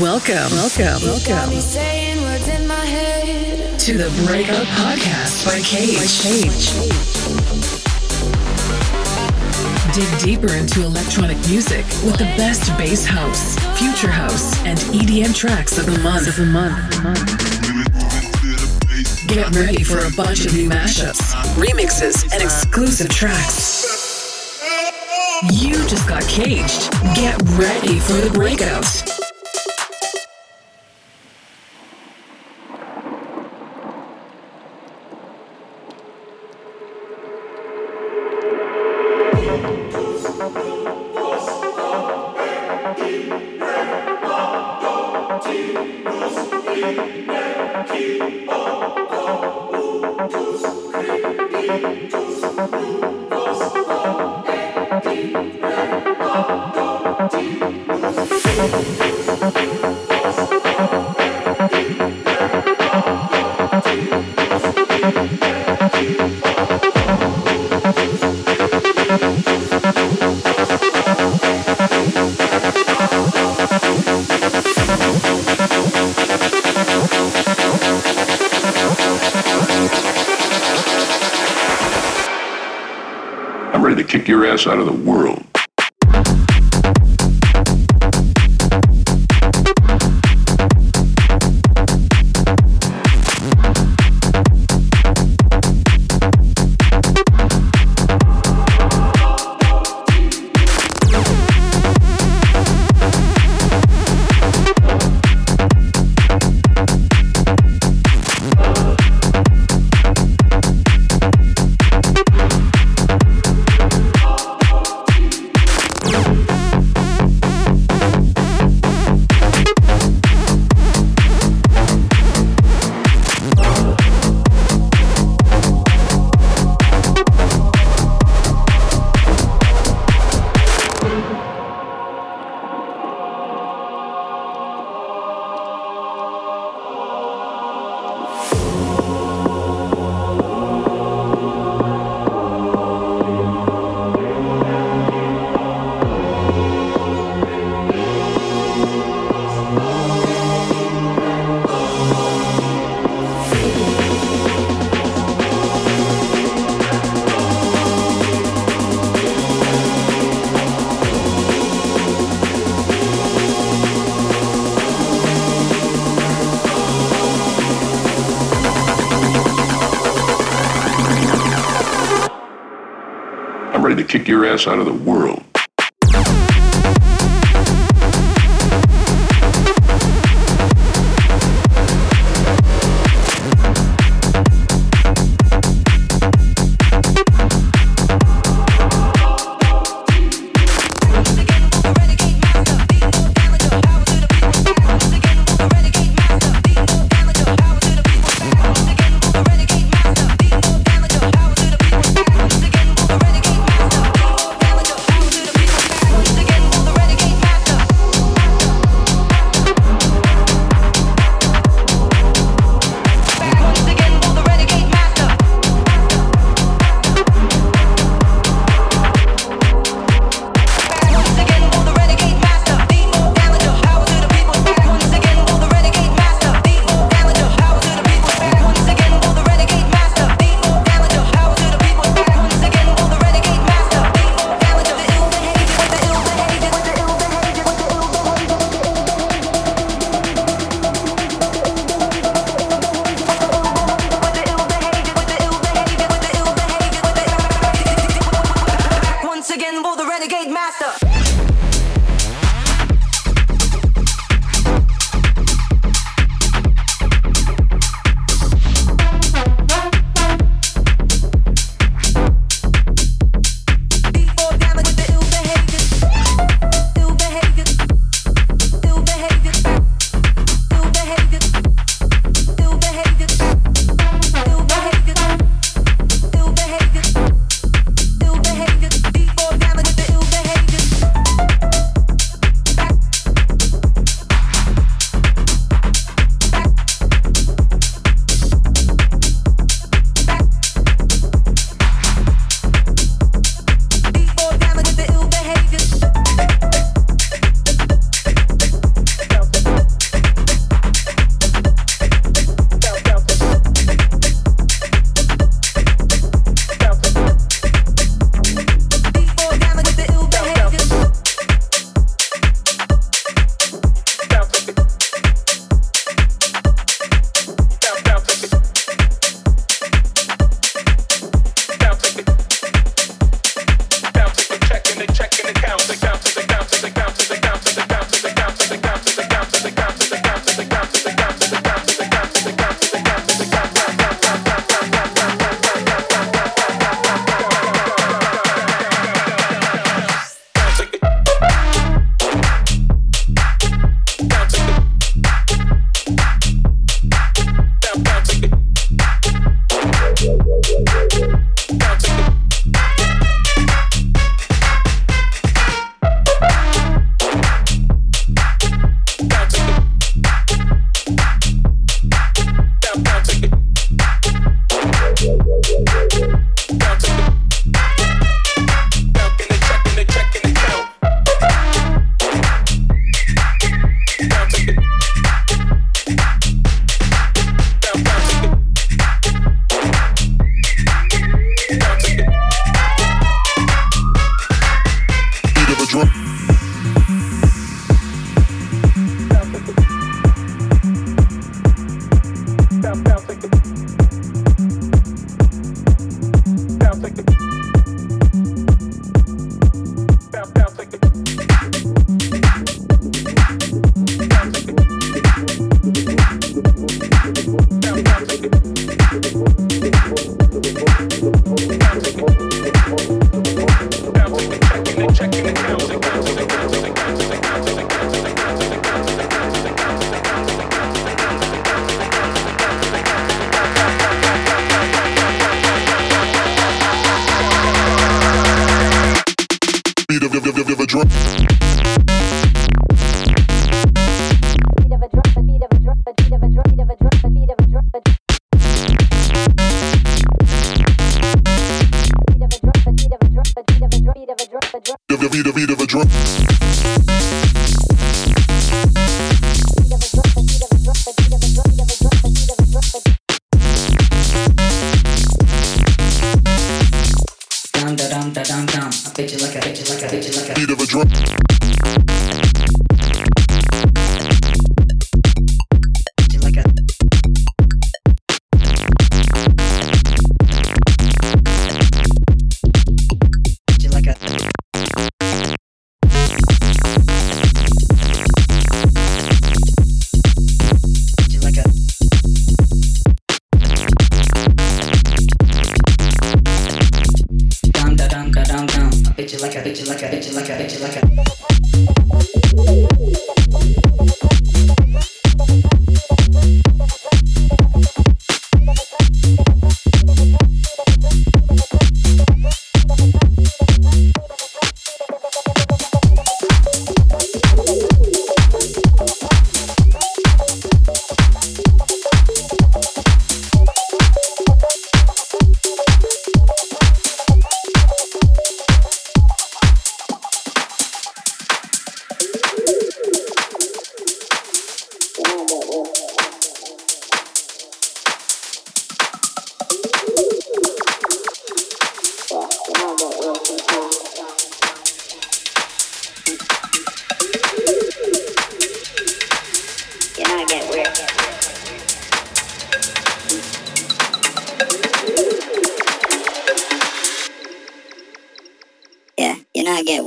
Welcome, welcome, welcome to the Breakout Podcast by Cage. Cage. Dig deeper into electronic music with the best bass house, future house, and EDM tracks of the month. Of the month. Get ready for a bunch of new mashups, remixes, and exclusive tracks. You just got caged. Get ready for the breakout. Out of the world. Out of the world.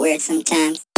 Weird sometimes.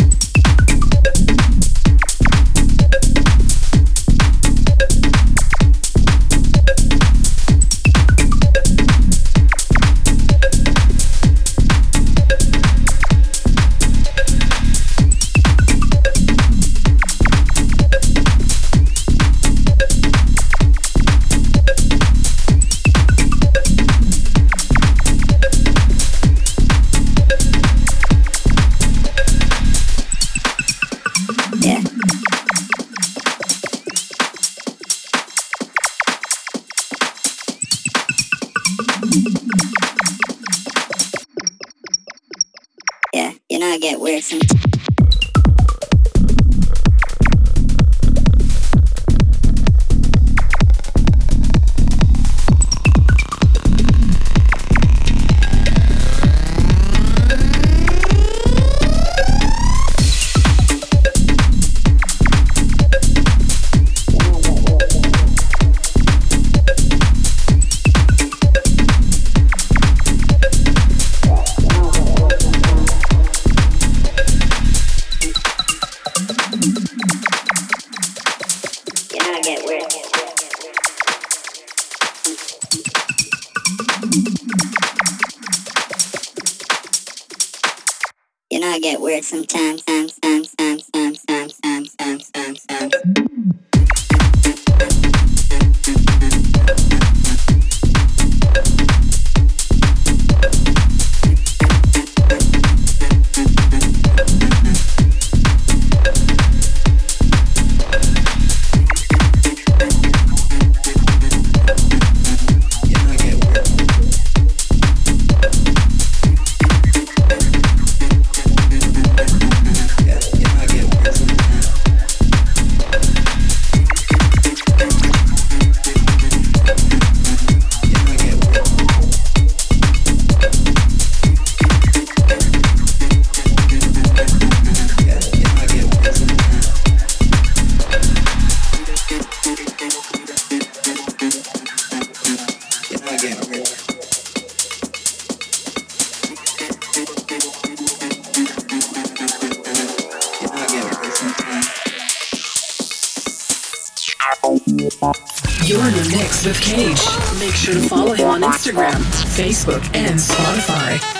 Facebook, and Spotify.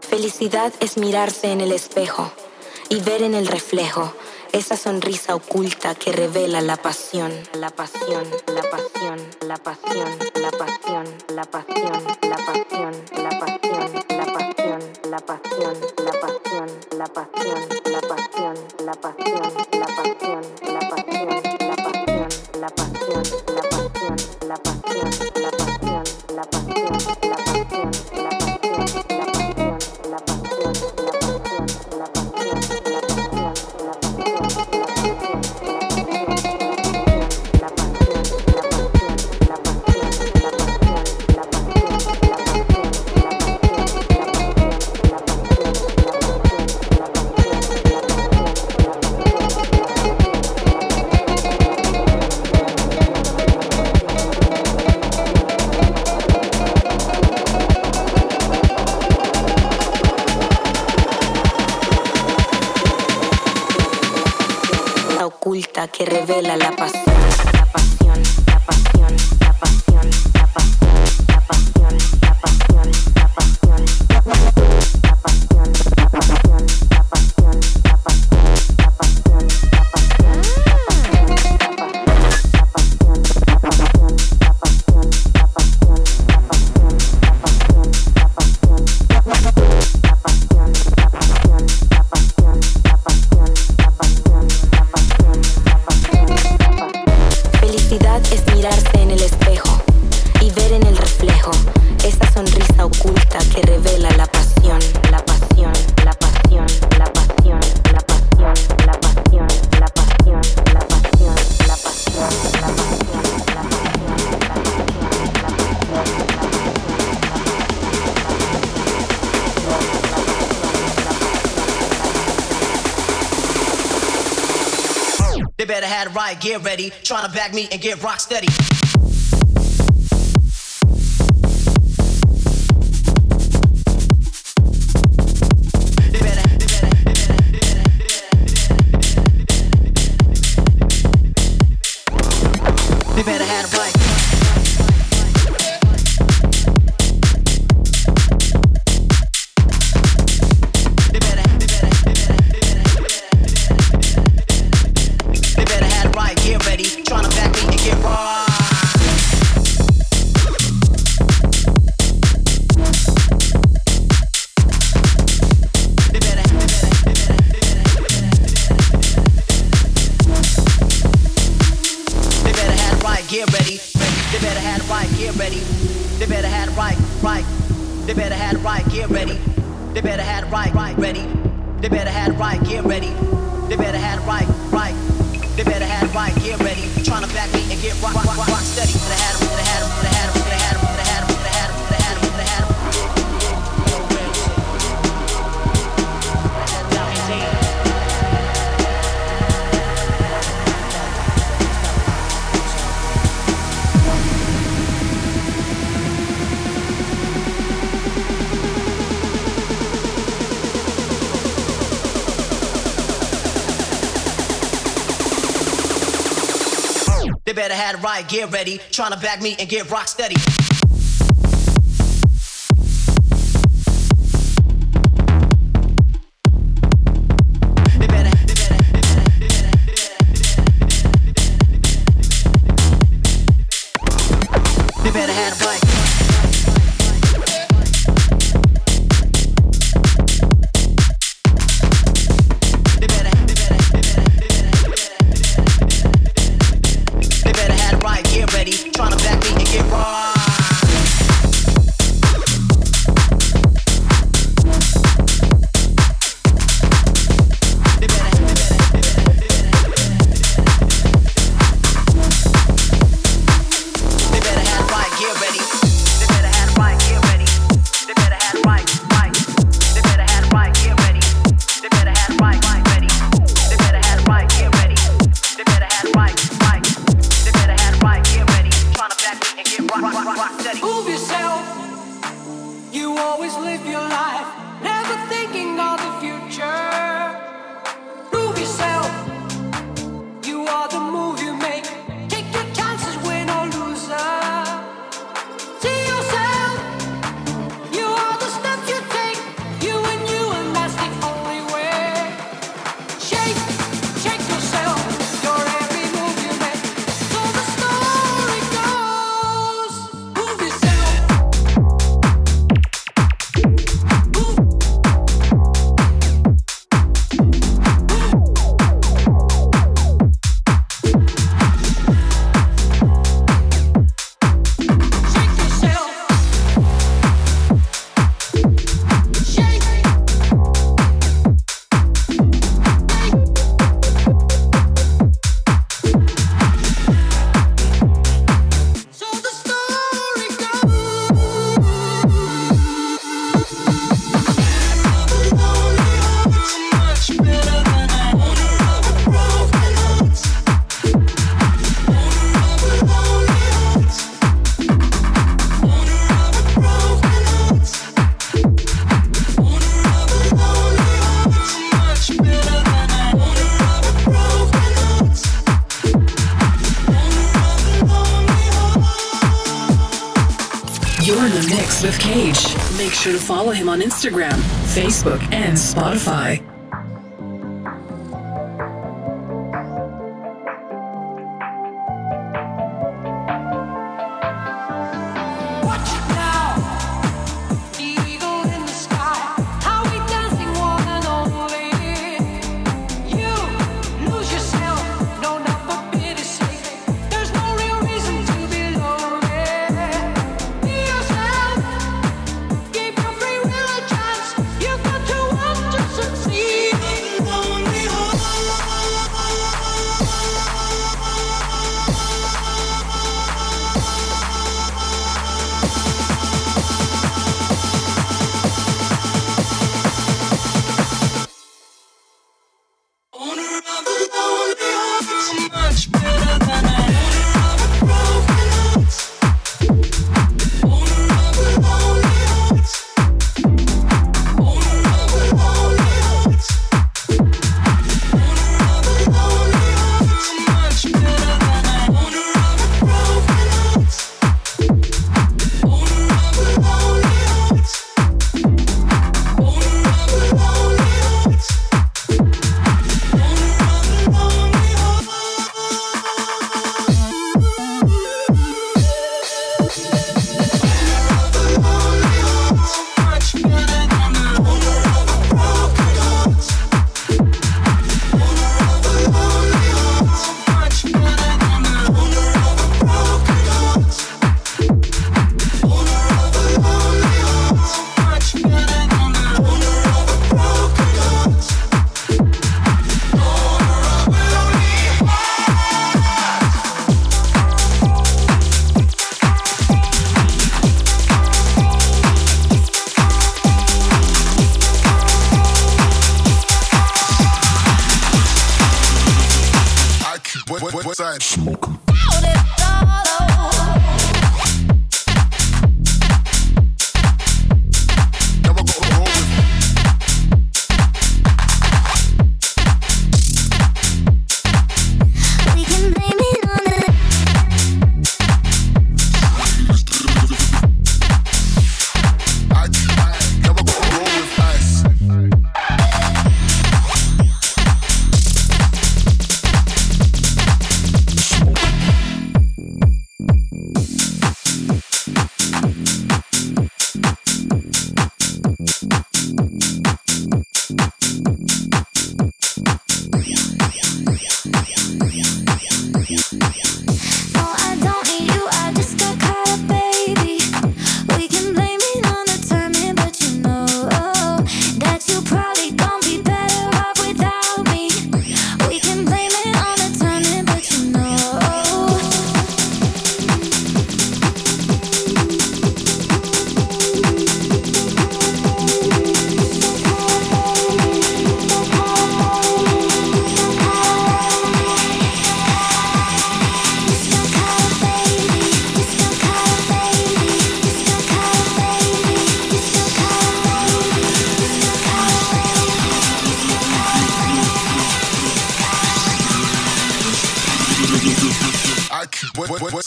Felicidad es mirarse en el espejo y ver en el reflejo esa sonrisa oculta que revela la pasión, la pasión, la pasión, get ready. Trying to back me and get rock steady. Get ready. Trying to back me and get rock steady. Sure to follow him on Instagram, Facebook, and Spotify.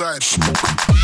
outside.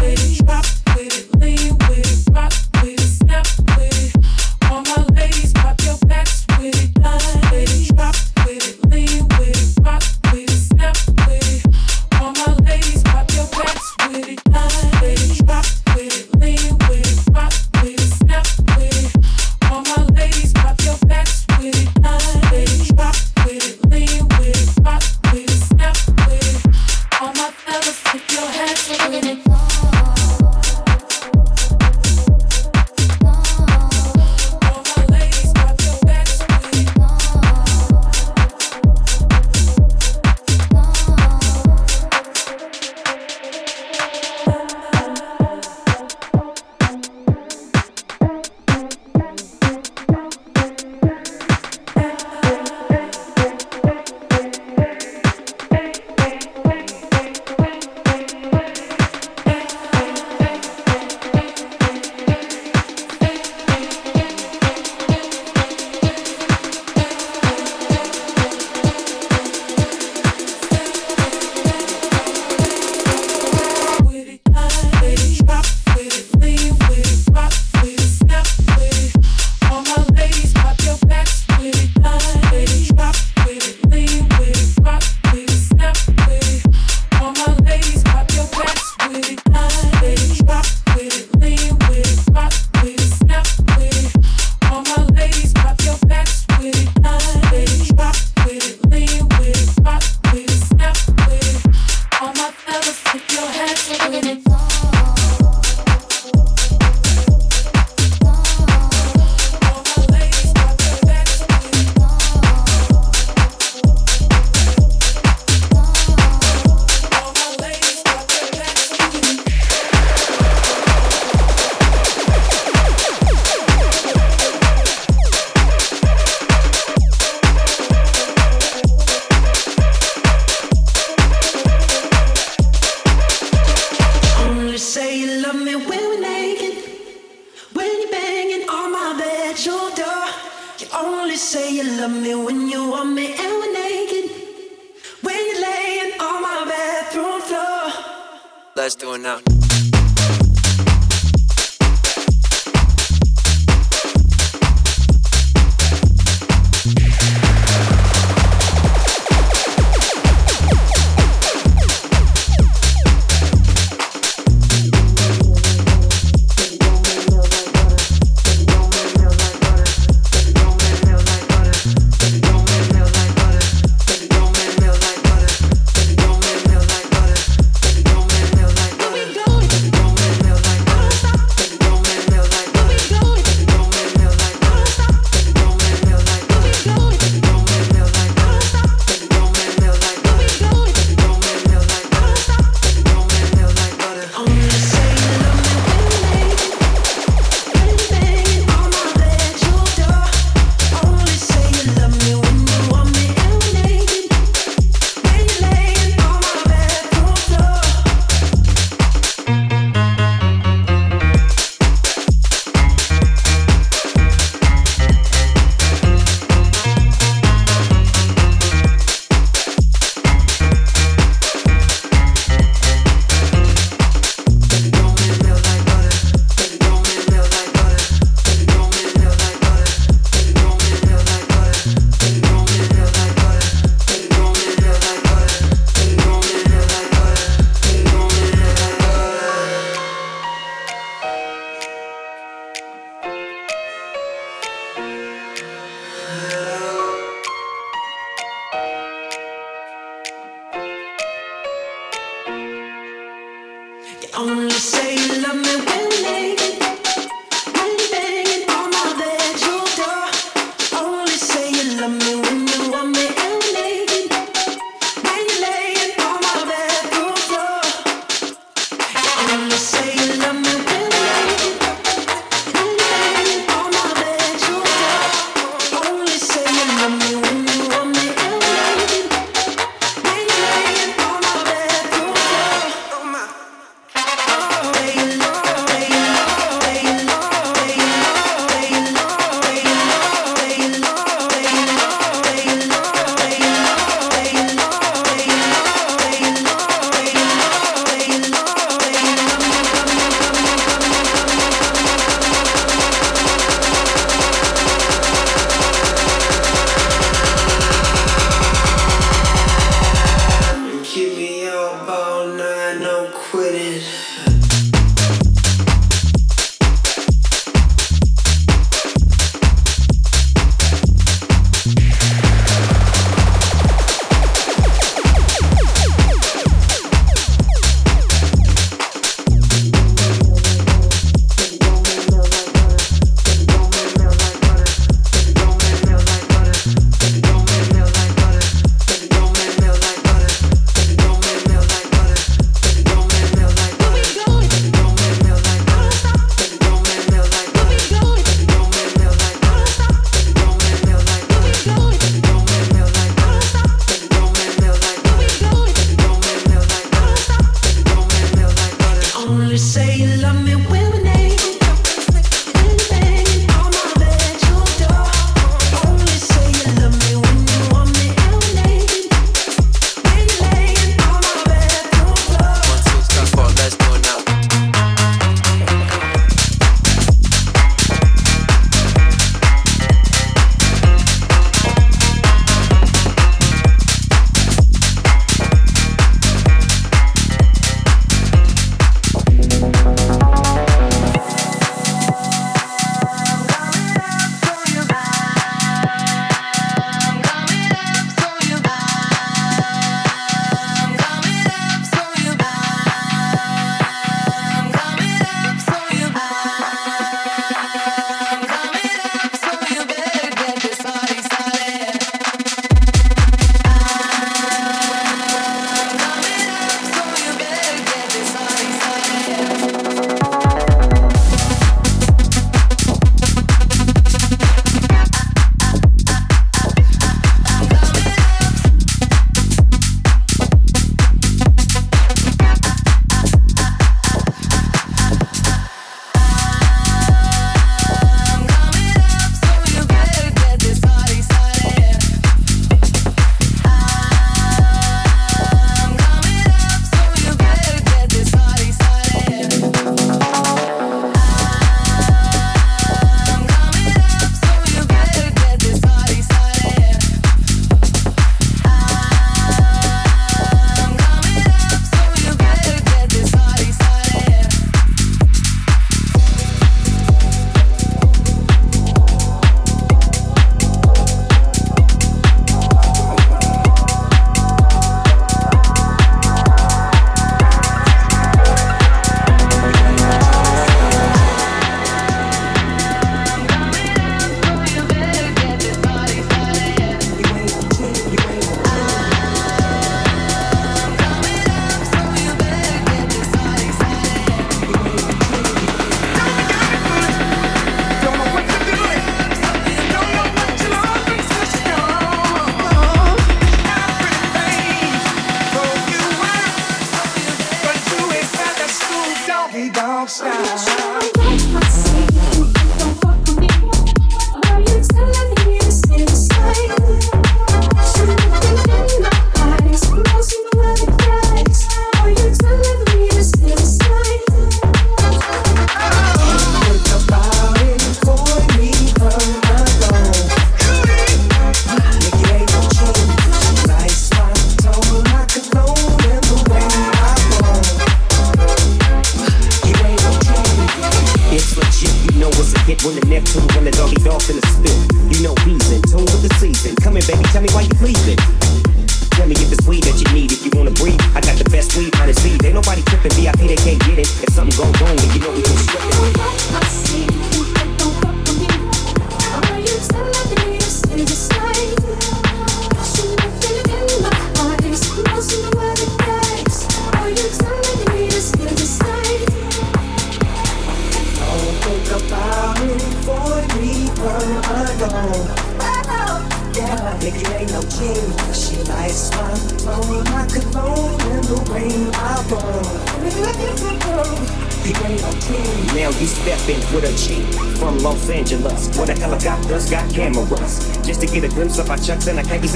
With drop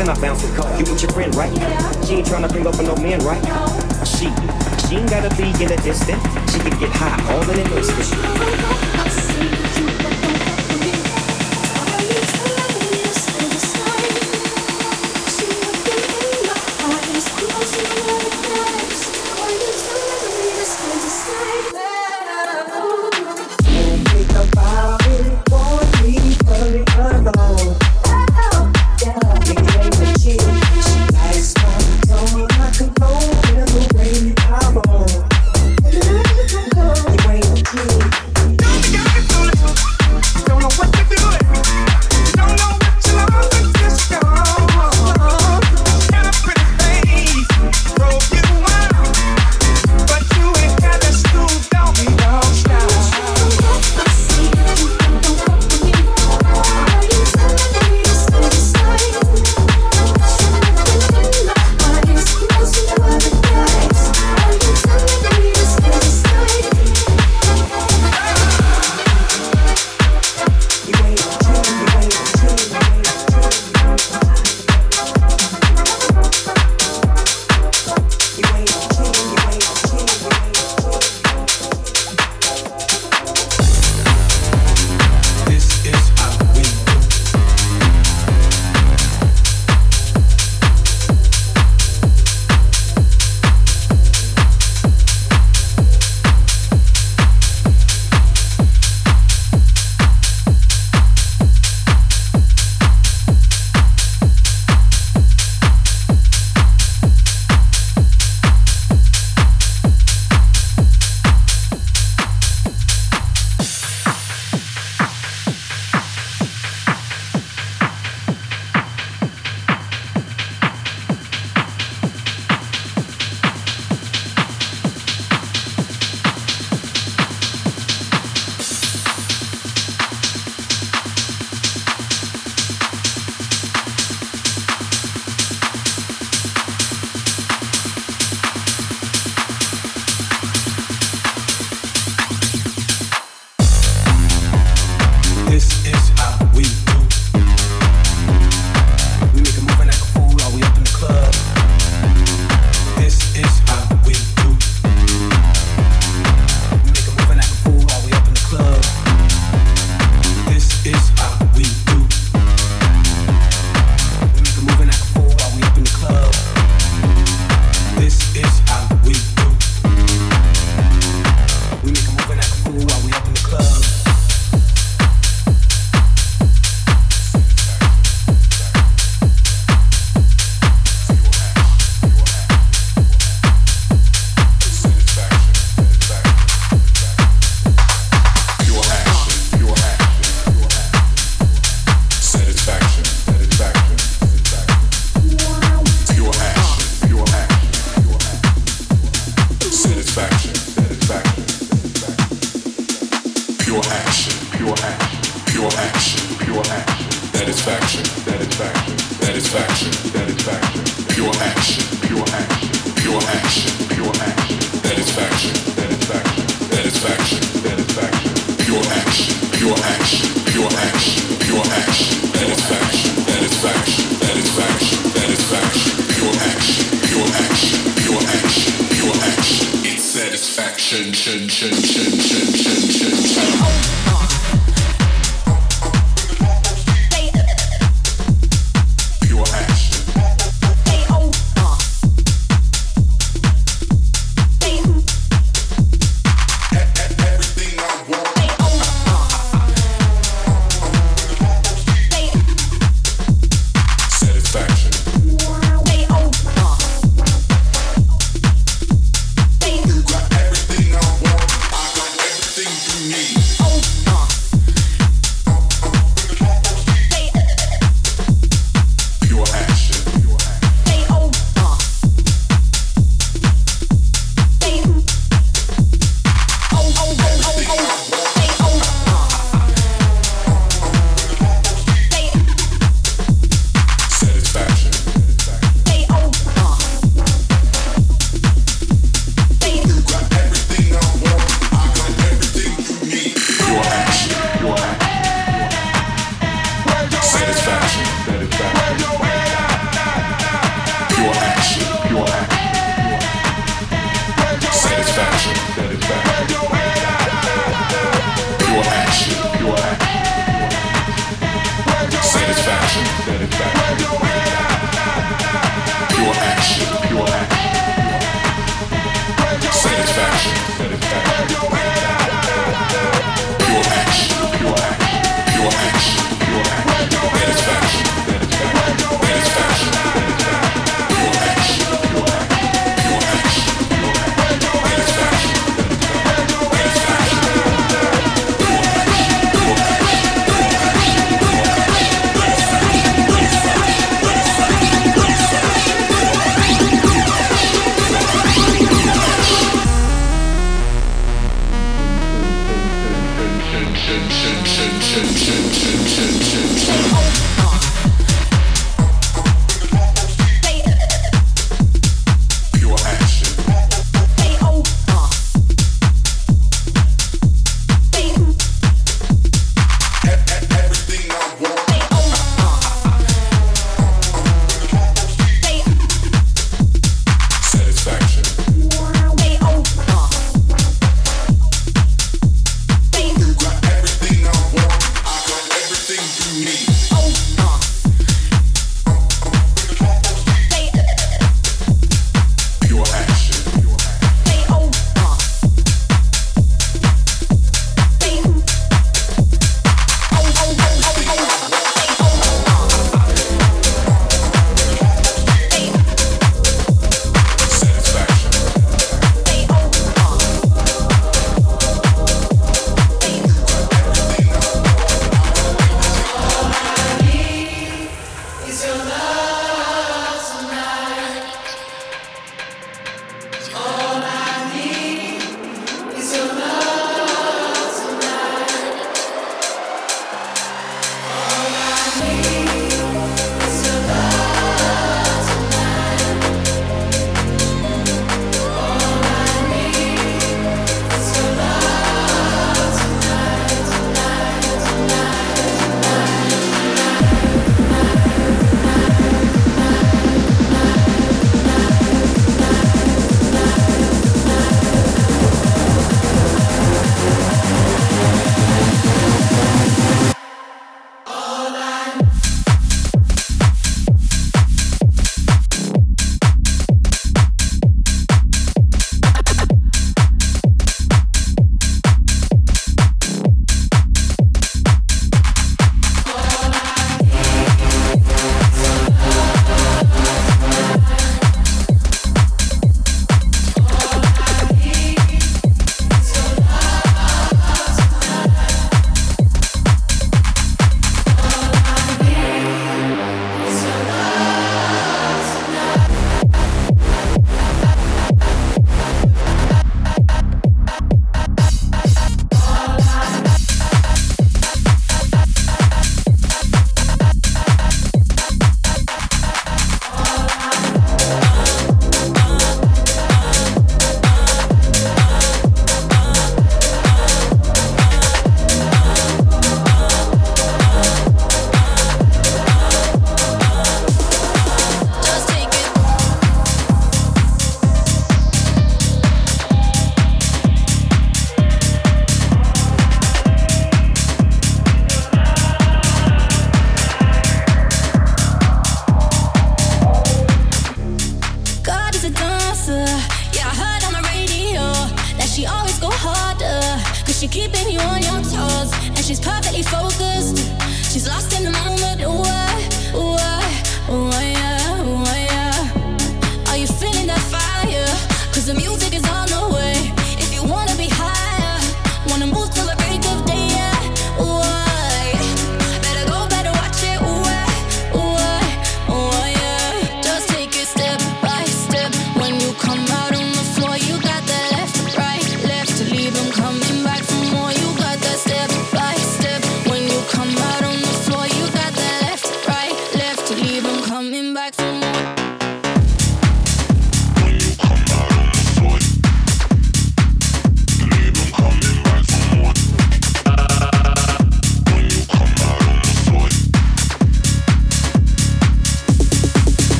en la.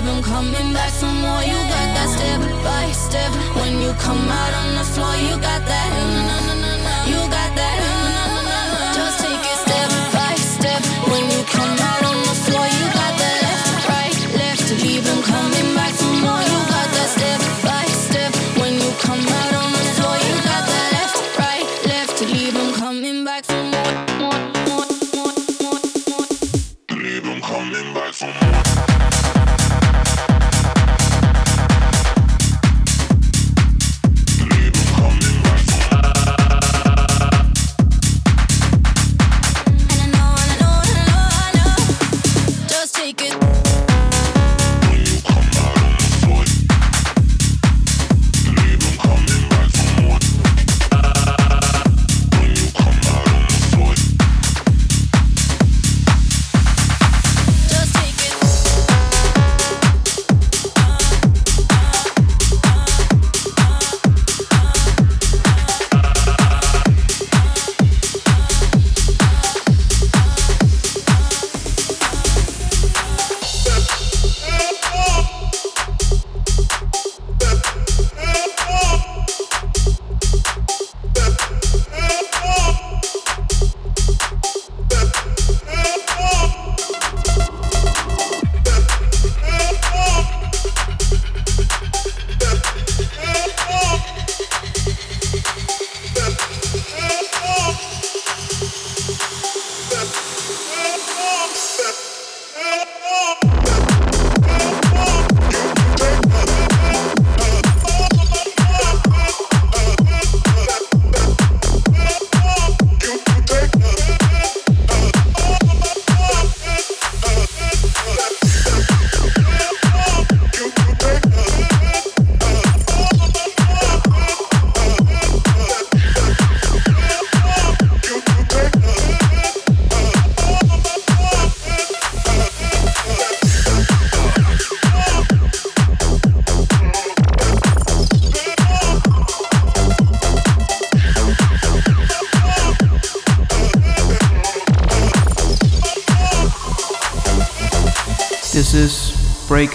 keep them coming back for more. You got that step by step. When you come out on the floor, you got that. Na, na, na,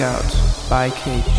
Out by Kate.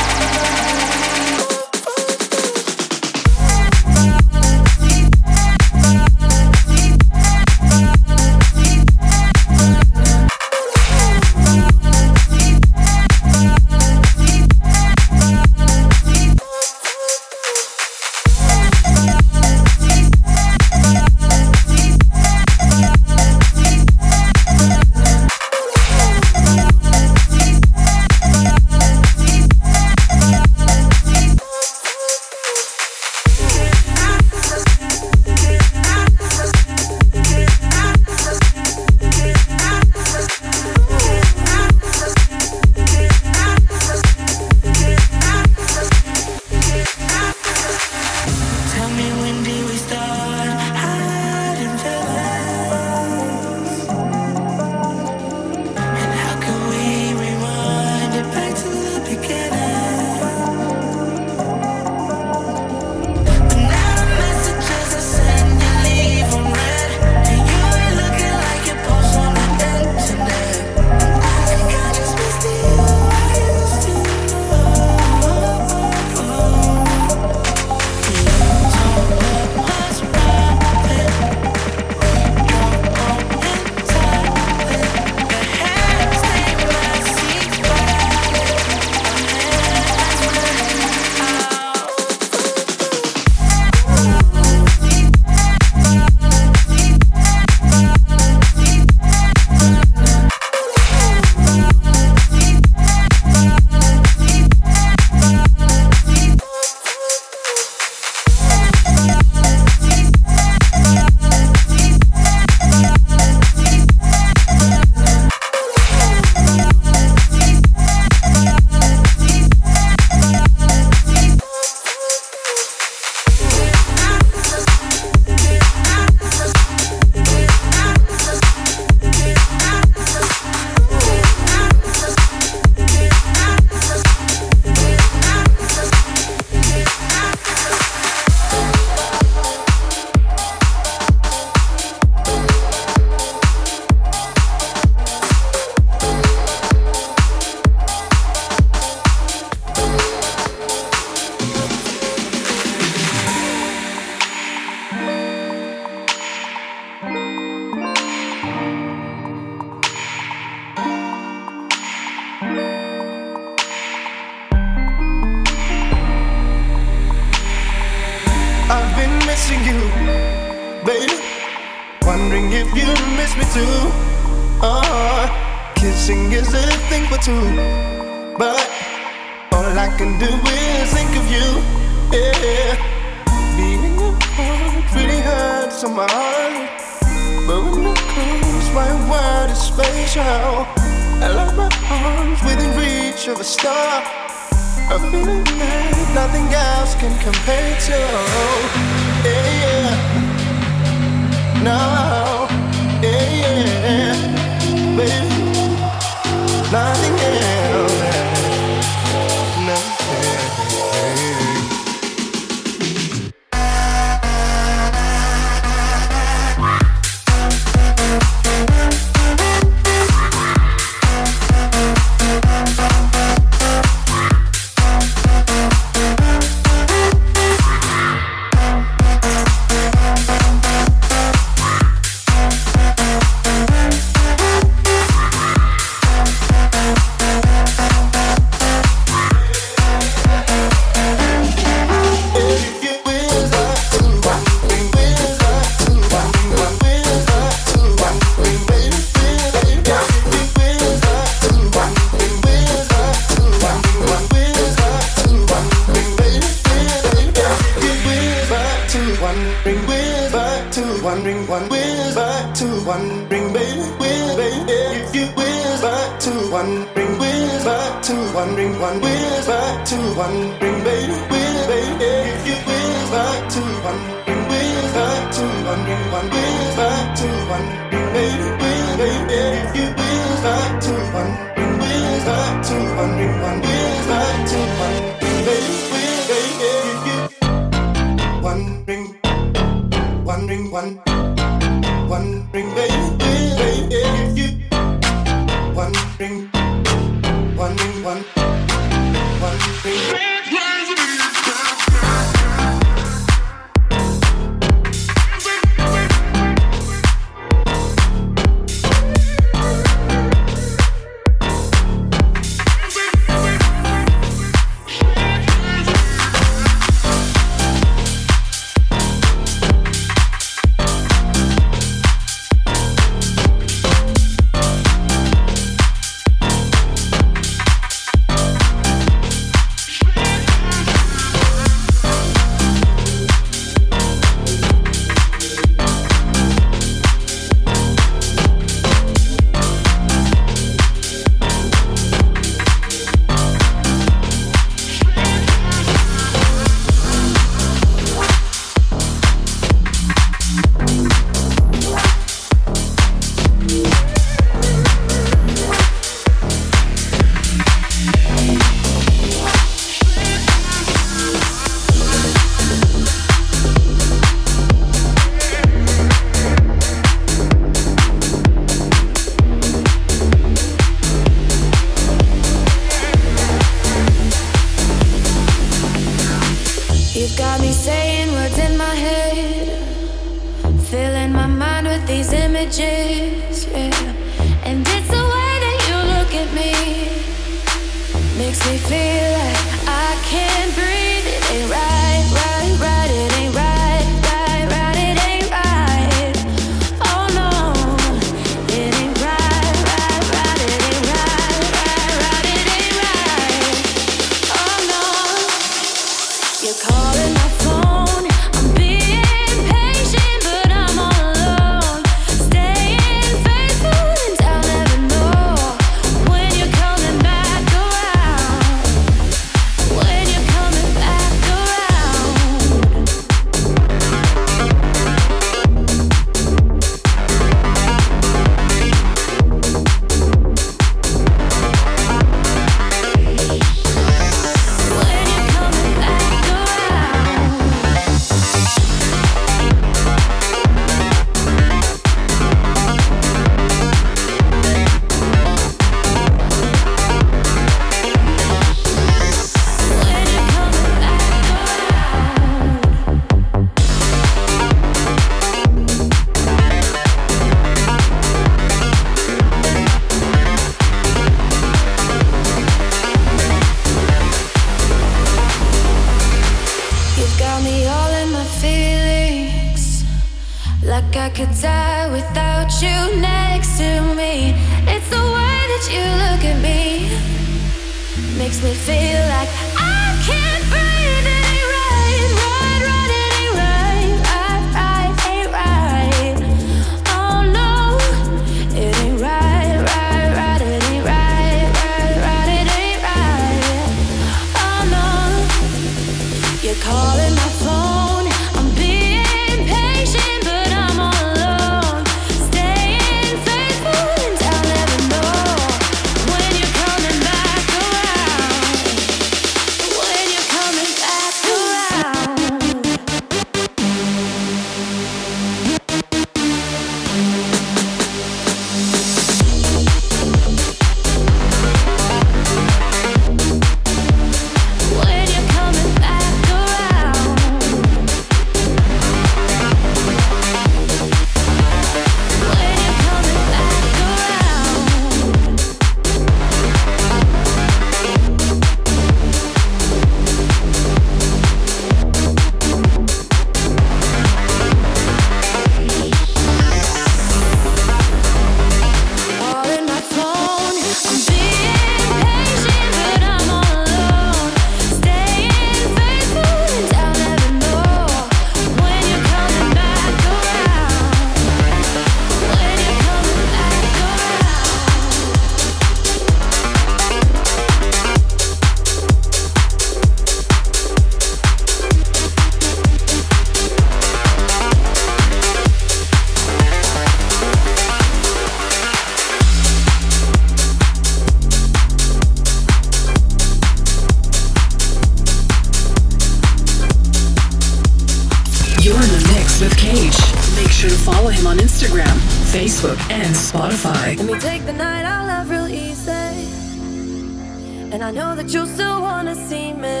That you still wanna see me.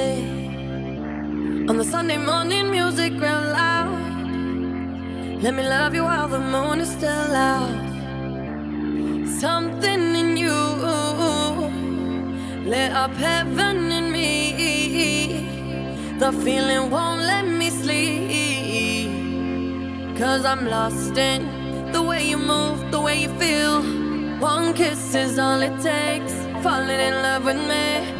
On the Sunday morning music real loud. Let me love you while the moon is still out. Something in you lit up heaven in me. The feeling won't let me sleep. Cause I'm lost in the way you move, the way you feel. One kiss is all it takes. Falling in love with me.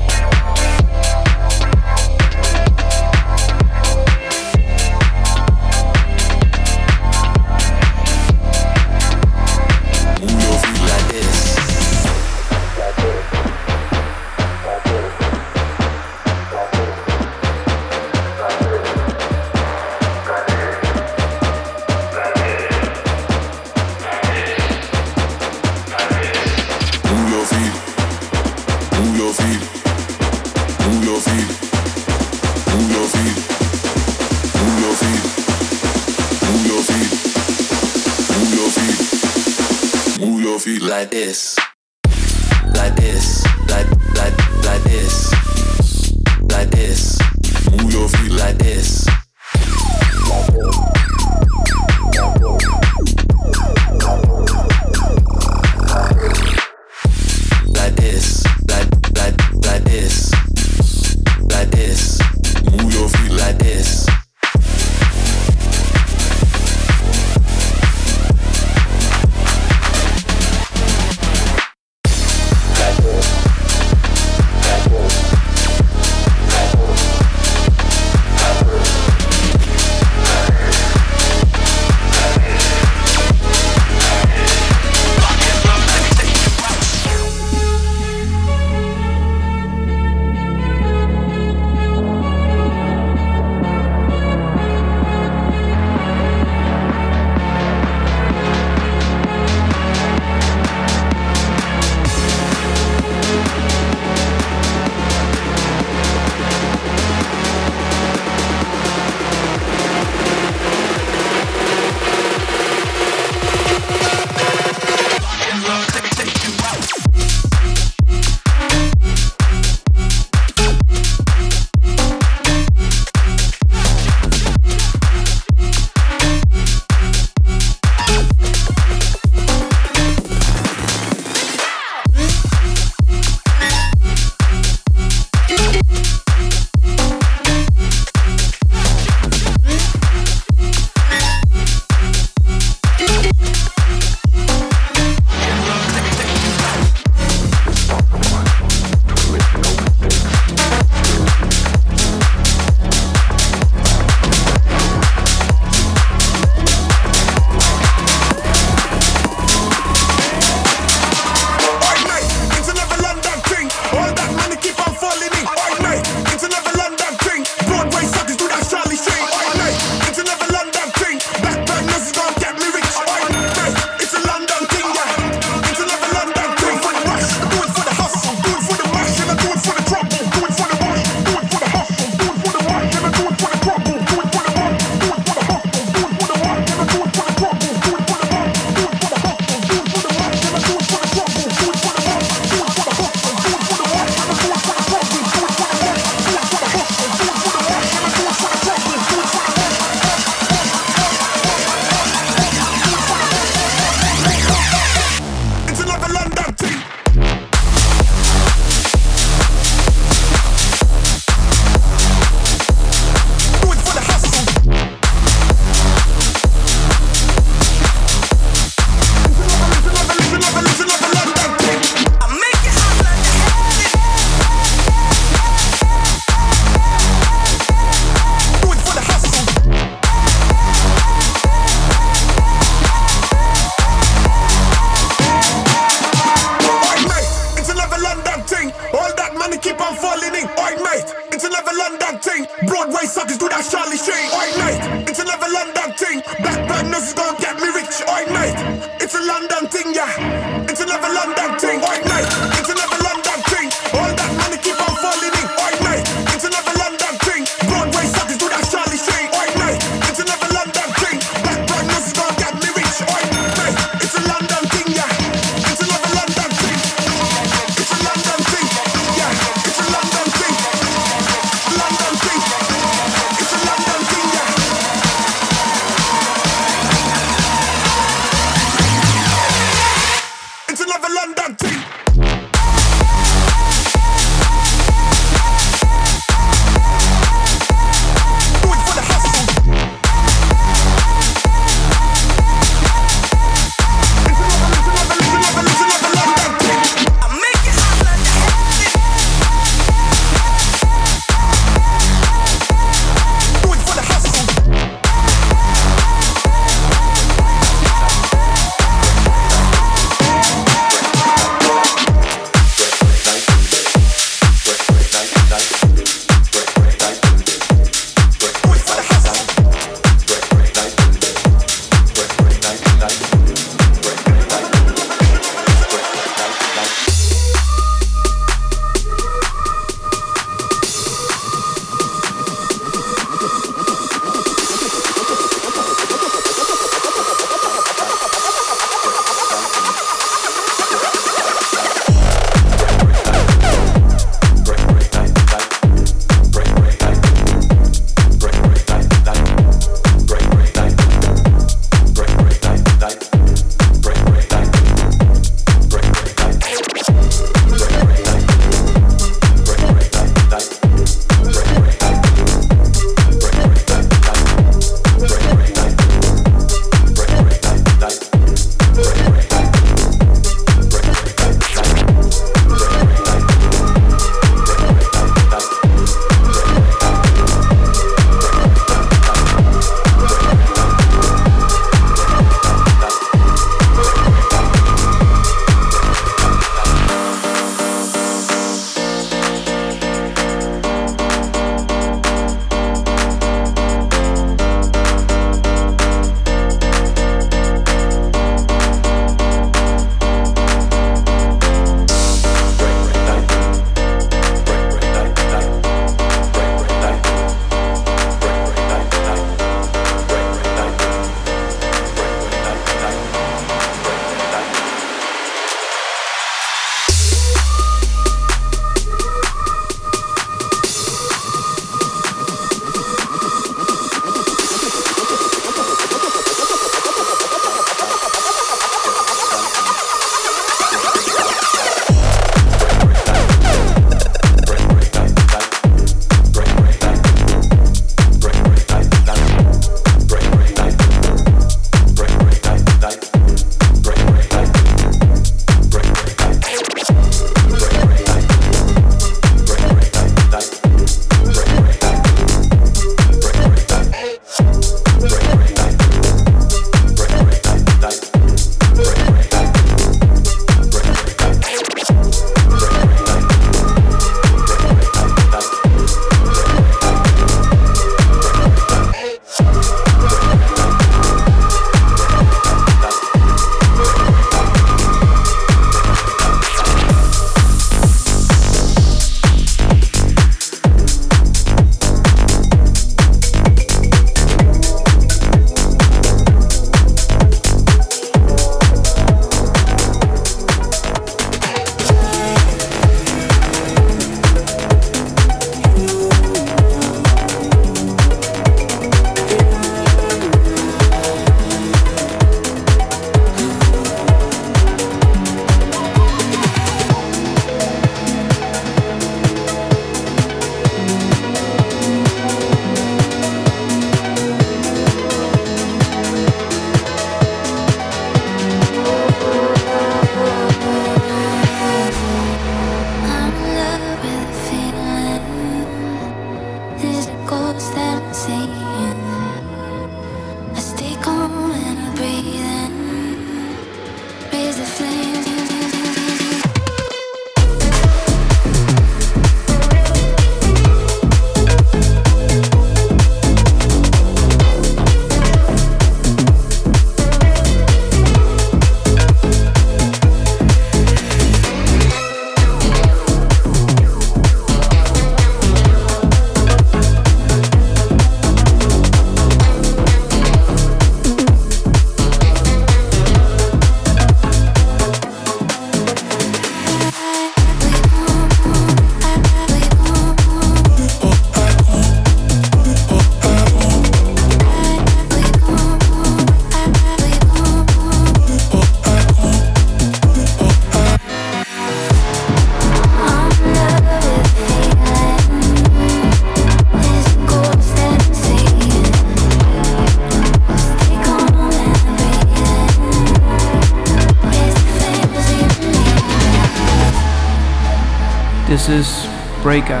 Is